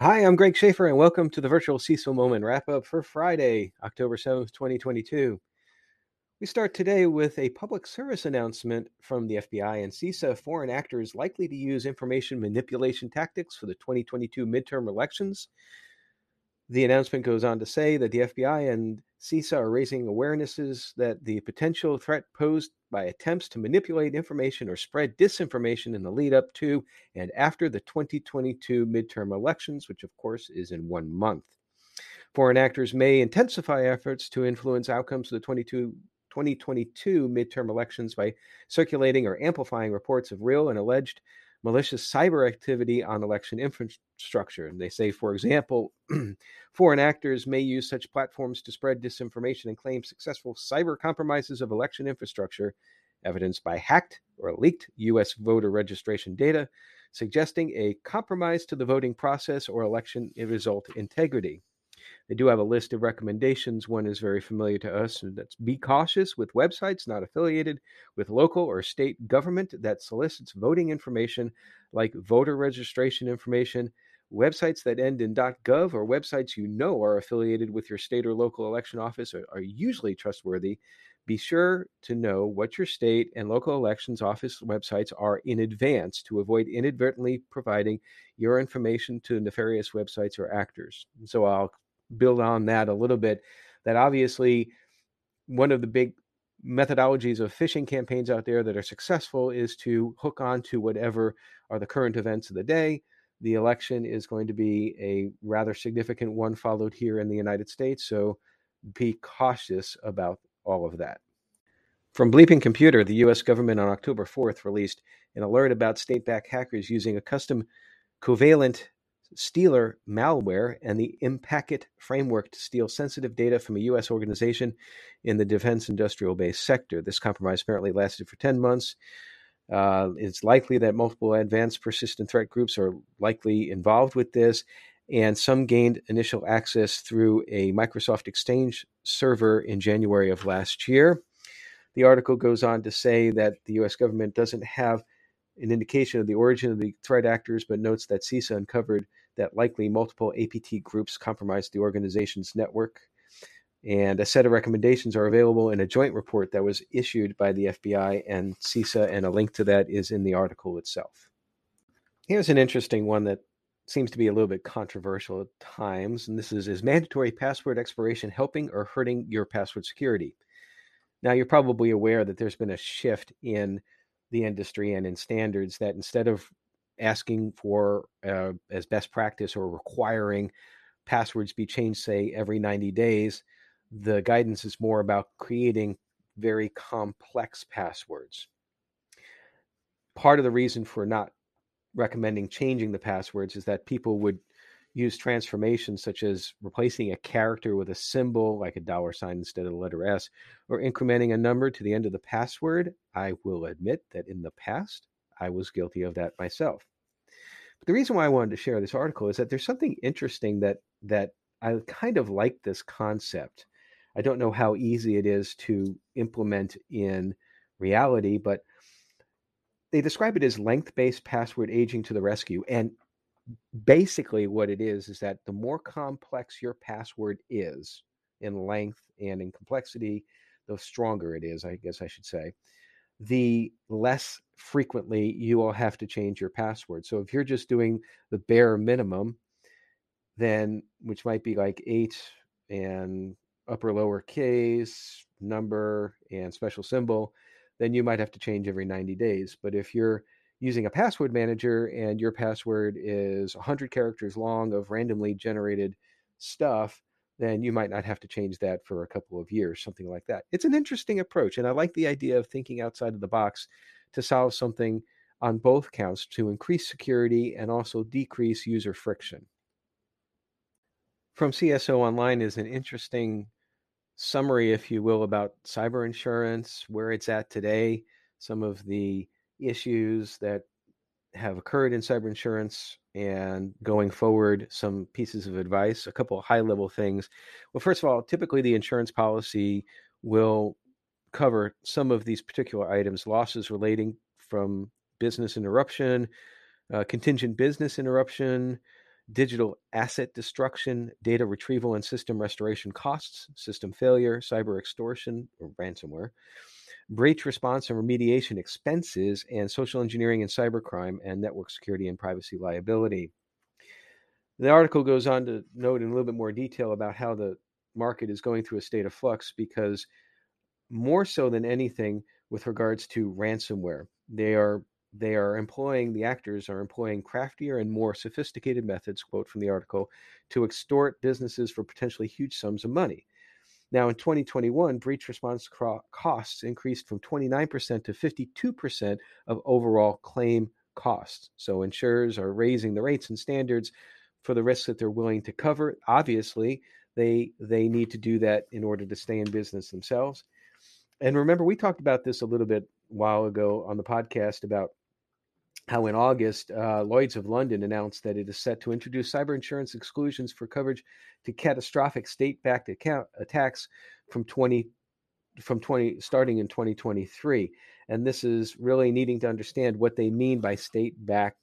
Hi, I'm Greg Schaefer, and welcome to the virtual CISO Moment wrap up for Friday, October 7th, 2022. We start today with a public service announcement from the FBI and CISA foreign actors likely to use information manipulation tactics for the 2022 midterm elections. The announcement goes on to say that the FBI and CISA are raising awarenesses that the potential threat posed by attempts to manipulate information or spread disinformation in the lead up to and after the 2022 midterm elections, which of course is in one month. Foreign actors may intensify efforts to influence outcomes of the 22 2022 midterm elections by circulating or amplifying reports of real and alleged malicious cyber activity on election infrastructure. And they say, for example, foreign actors may use such platforms to spread disinformation and claim successful cyber compromises of election infrastructure, evidenced by hacked or leaked U.S. voter registration data, suggesting a compromise to the voting process or election result integrity. They do have a list of recommendations. One is very familiar to us, and that's be cautious with websites not affiliated with local or state government that solicits voting information like voter registration information. Websites that end in .gov or websites you know are affiliated with your state or local election office are, are usually trustworthy. Be sure to know what your state and local elections office websites are in advance to avoid inadvertently providing your information to nefarious websites or actors. So I'll build on that a little bit that obviously one of the big methodologies of phishing campaigns out there that are successful is to hook on to whatever are the current events of the day. The election is going to be a rather significant one followed here in the United States, so be cautious about all of that. From Bleeping Computer, the US government on October 4th released an alert about state backed hackers using a custom covalent Stealer malware and the Impacket framework to steal sensitive data from a U.S. organization in the defense industrial base sector. This compromise apparently lasted for 10 months. Uh, it's likely that multiple advanced persistent threat groups are likely involved with this, and some gained initial access through a Microsoft Exchange server in January of last year. The article goes on to say that the U.S. government doesn't have an indication of the origin of the threat actors, but notes that CISA uncovered that likely multiple APT groups compromised the organization's network. And a set of recommendations are available in a joint report that was issued by the FBI and CISA, and a link to that is in the article itself. Here's an interesting one that seems to be a little bit controversial at times, and this is Is mandatory password expiration helping or hurting your password security? Now, you're probably aware that there's been a shift in the industry and in standards that instead of asking for uh, as best practice or requiring passwords be changed, say, every 90 days, the guidance is more about creating very complex passwords. Part of the reason for not recommending changing the passwords is that people would use transformations such as replacing a character with a symbol like a dollar sign instead of the letter S, or incrementing a number to the end of the password. I will admit that in the past, I was guilty of that myself. But the reason why I wanted to share this article is that there's something interesting that that I kind of like this concept. I don't know how easy it is to implement in reality, but they describe it as length-based password aging to the rescue. And basically what it is is that the more complex your password is in length and in complexity, the stronger it is, I guess I should say, the less frequently you will have to change your password. So if you're just doing the bare minimum, then which might be like eight and upper lower case, number, and special symbol, then you might have to change every 90 days. But if you're using a password manager and your password is 100 characters long of randomly generated stuff, then you might not have to change that for a couple of years, something like that. It's an interesting approach. And I like the idea of thinking outside of the box to solve something on both counts to increase security and also decrease user friction. From CSO Online is an interesting summary, if you will, about cyber insurance, where it's at today, some of the issues that have occurred in cyber insurance and going forward some pieces of advice a couple high level things well first of all typically the insurance policy will cover some of these particular items losses relating from business interruption uh, contingent business interruption digital asset destruction, data retrieval and system restoration costs, system failure, cyber extortion or ransomware, breach response and remediation expenses, and social engineering and cybercrime, and network security and privacy liability. The article goes on to note in a little bit more detail about how the market is going through a state of flux because more so than anything with regards to ransomware, they are they are employing the actors are employing craftier and more sophisticated methods quote from the article to extort businesses for potentially huge sums of money. Now in 2021 breach response costs increased from 29% to 52% of overall claim costs. So insurers are raising the rates and standards for the risks that they're willing to cover. Obviously they they need to do that in order to stay in business themselves and remember we talked about this a little bit while ago on the podcast about how in August, uh, Lloyd's of London announced that it is set to introduce cyber insurance exclusions for coverage to catastrophic state-backed account attacks from 20 from 20 starting in 2023. And this is really needing to understand what they mean by state-backed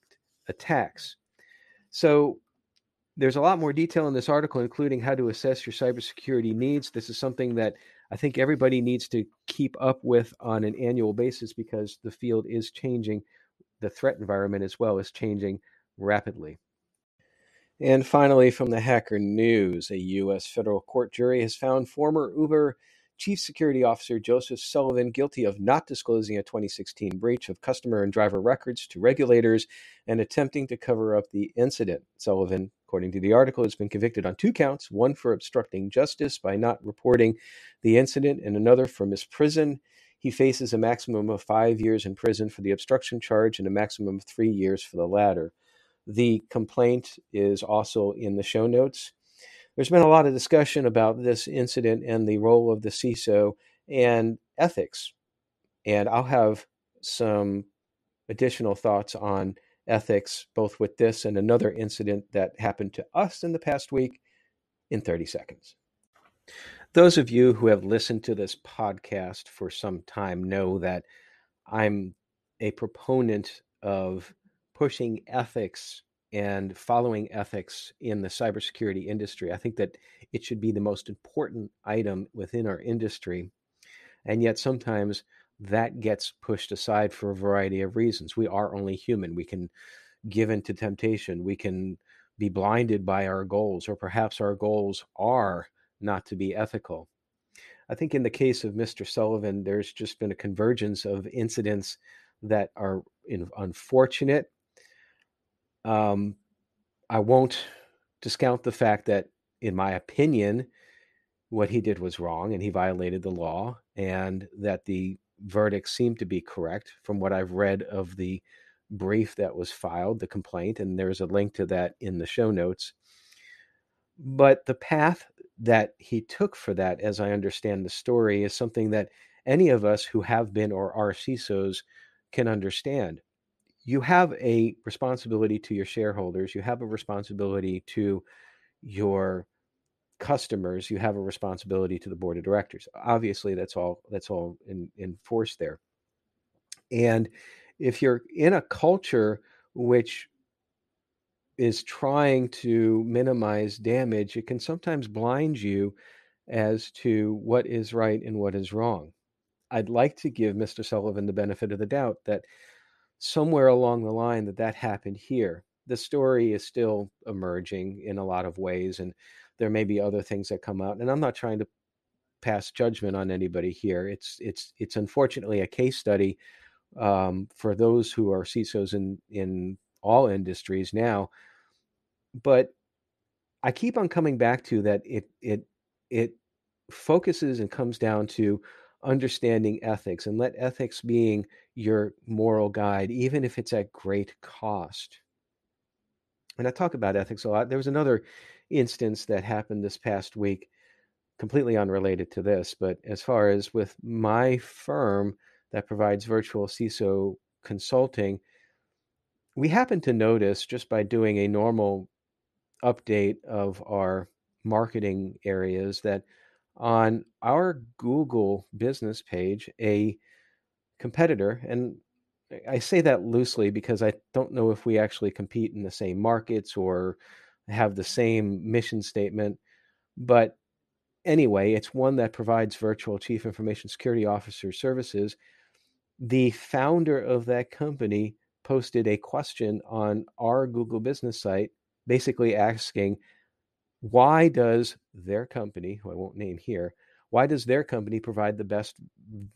attacks. So there's a lot more detail in this article, including how to assess your cybersecurity needs. This is something that I think everybody needs to keep up with on an annual basis because the field is changing the threat environment as well is changing rapidly. And finally, from the Hacker News, a U.S. federal court jury has found former Uber Chief Security Officer Joseph Sullivan guilty of not disclosing a 2016 breach of customer and driver records to regulators and attempting to cover up the incident. Sullivan, according to the article, has been convicted on two counts one for obstructing justice by not reporting the incident, and another for misprision he faces a maximum of five years in prison for the obstruction charge and a maximum of three years for the latter. The complaint is also in the show notes. There's been a lot of discussion about this incident and the role of the CISO and ethics. And I'll have some additional thoughts on ethics, both with this and another incident that happened to us in the past week, in 30 seconds. Those of you who have listened to this podcast for some time know that I'm a proponent of pushing ethics and following ethics in the cybersecurity industry. I think that it should be the most important item within our industry. And yet sometimes that gets pushed aside for a variety of reasons. We are only human. We can give in to temptation. We can be blinded by our goals, or perhaps our goals are not to be ethical. I think in the case of Mr. Sullivan, there's just been a convergence of incidents that are unfortunate. Um, I won't discount the fact that, in my opinion, what he did was wrong and he violated the law, and that the verdict seemed to be correct from what I've read of the brief that was filed, the complaint, and there's a link to that in the show notes. But the path that he took for that, as I understand the story, is something that any of us who have been or are CISOs can understand. You have a responsibility to your shareholders, you have a responsibility to your customers, you have a responsibility to the board of directors. Obviously, that's all that's all in, force there. And if you're in a culture which is trying to minimize damage, it can sometimes blind you as to what is right and what is wrong. I'd like to give Mr. Sullivan the benefit of the doubt that somewhere along the line that that happened here. The story is still emerging in a lot of ways, and there may be other things that come out. And I'm not trying to pass judgment on anybody here. It's it's it's unfortunately a case study um, for those who are CISOs in in all industries now. But I keep on coming back to that it it it focuses and comes down to understanding ethics and let ethics being your moral guide, even if it's at great cost. And I talk about ethics a lot. There was another instance that happened this past week, completely unrelated to this, but as far as with my firm that provides virtual CISO consulting, we happen to notice just by doing a normal update of our marketing areas that on our Google business page, a competitor, and I say that loosely because I don't know if we actually compete in the same markets or have the same mission statement. But anyway, it's one that provides virtual chief information security officer services. The founder of that company posted a question on our Google business site, basically asking, why does their company, who I won't name here, why does their company provide the best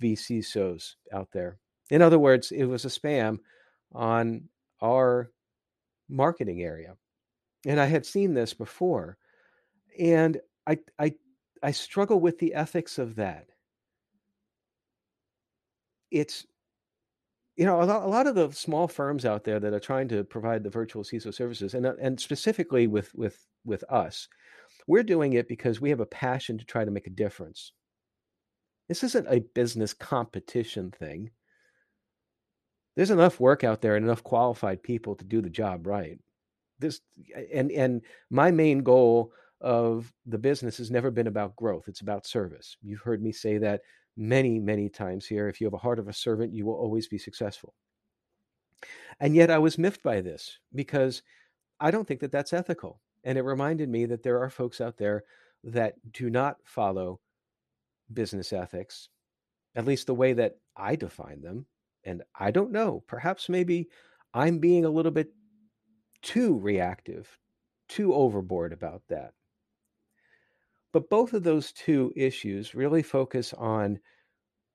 vCISOs out there? In other words, it was a spam on our marketing area. And I had seen this before. And I I I struggle with the ethics of that. It's you know a lot, a lot of the small firms out there that are trying to provide the virtual CISO services, and uh, and specifically with with with us, we're doing it because we have a passion to try to make a difference. This isn't a business competition thing. There's enough work out there and enough qualified people to do the job right. This and and my main goal of the business has never been about growth. It's about service. You've heard me say that many, many times here. If you have a heart of a servant, you will always be successful. And yet I was miffed by this because I don't think that that's ethical. And it reminded me that there are folks out there that do not follow business ethics, at least the way that I define them. And I don't know, perhaps maybe I'm being a little bit too reactive, too overboard about that. But both of those two issues really focus on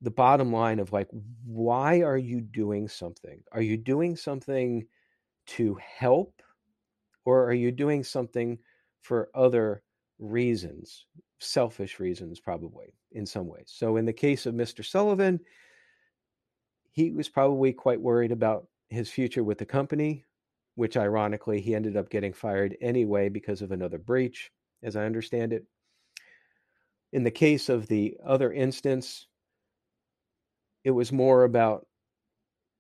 the bottom line of like, why are you doing something? Are you doing something to help, or are you doing something for other reasons, selfish reasons, probably in some ways? So, in the case of Mr. Sullivan, he was probably quite worried about his future with the company, which ironically he ended up getting fired anyway because of another breach, as I understand it. In the case of the other instance, it was more about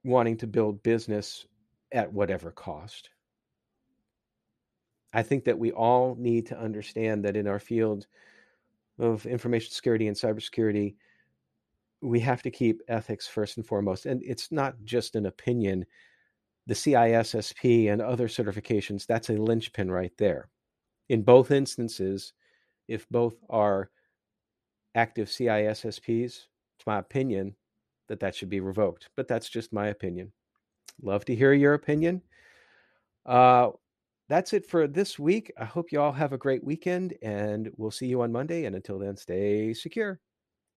wanting to build business at whatever cost. I think that we all need to understand that in our field of information security and cybersecurity, we have to keep ethics first and foremost. And it's not just an opinion. The CISSP and other certifications, that's a linchpin right there. In both instances, if both are active CISSPs, it's my opinion that that should be revoked. But that's just my opinion. Love to hear your opinion. Uh, that's it for this week. I hope you all have a great weekend, and we'll see you on Monday. And until then, stay secure.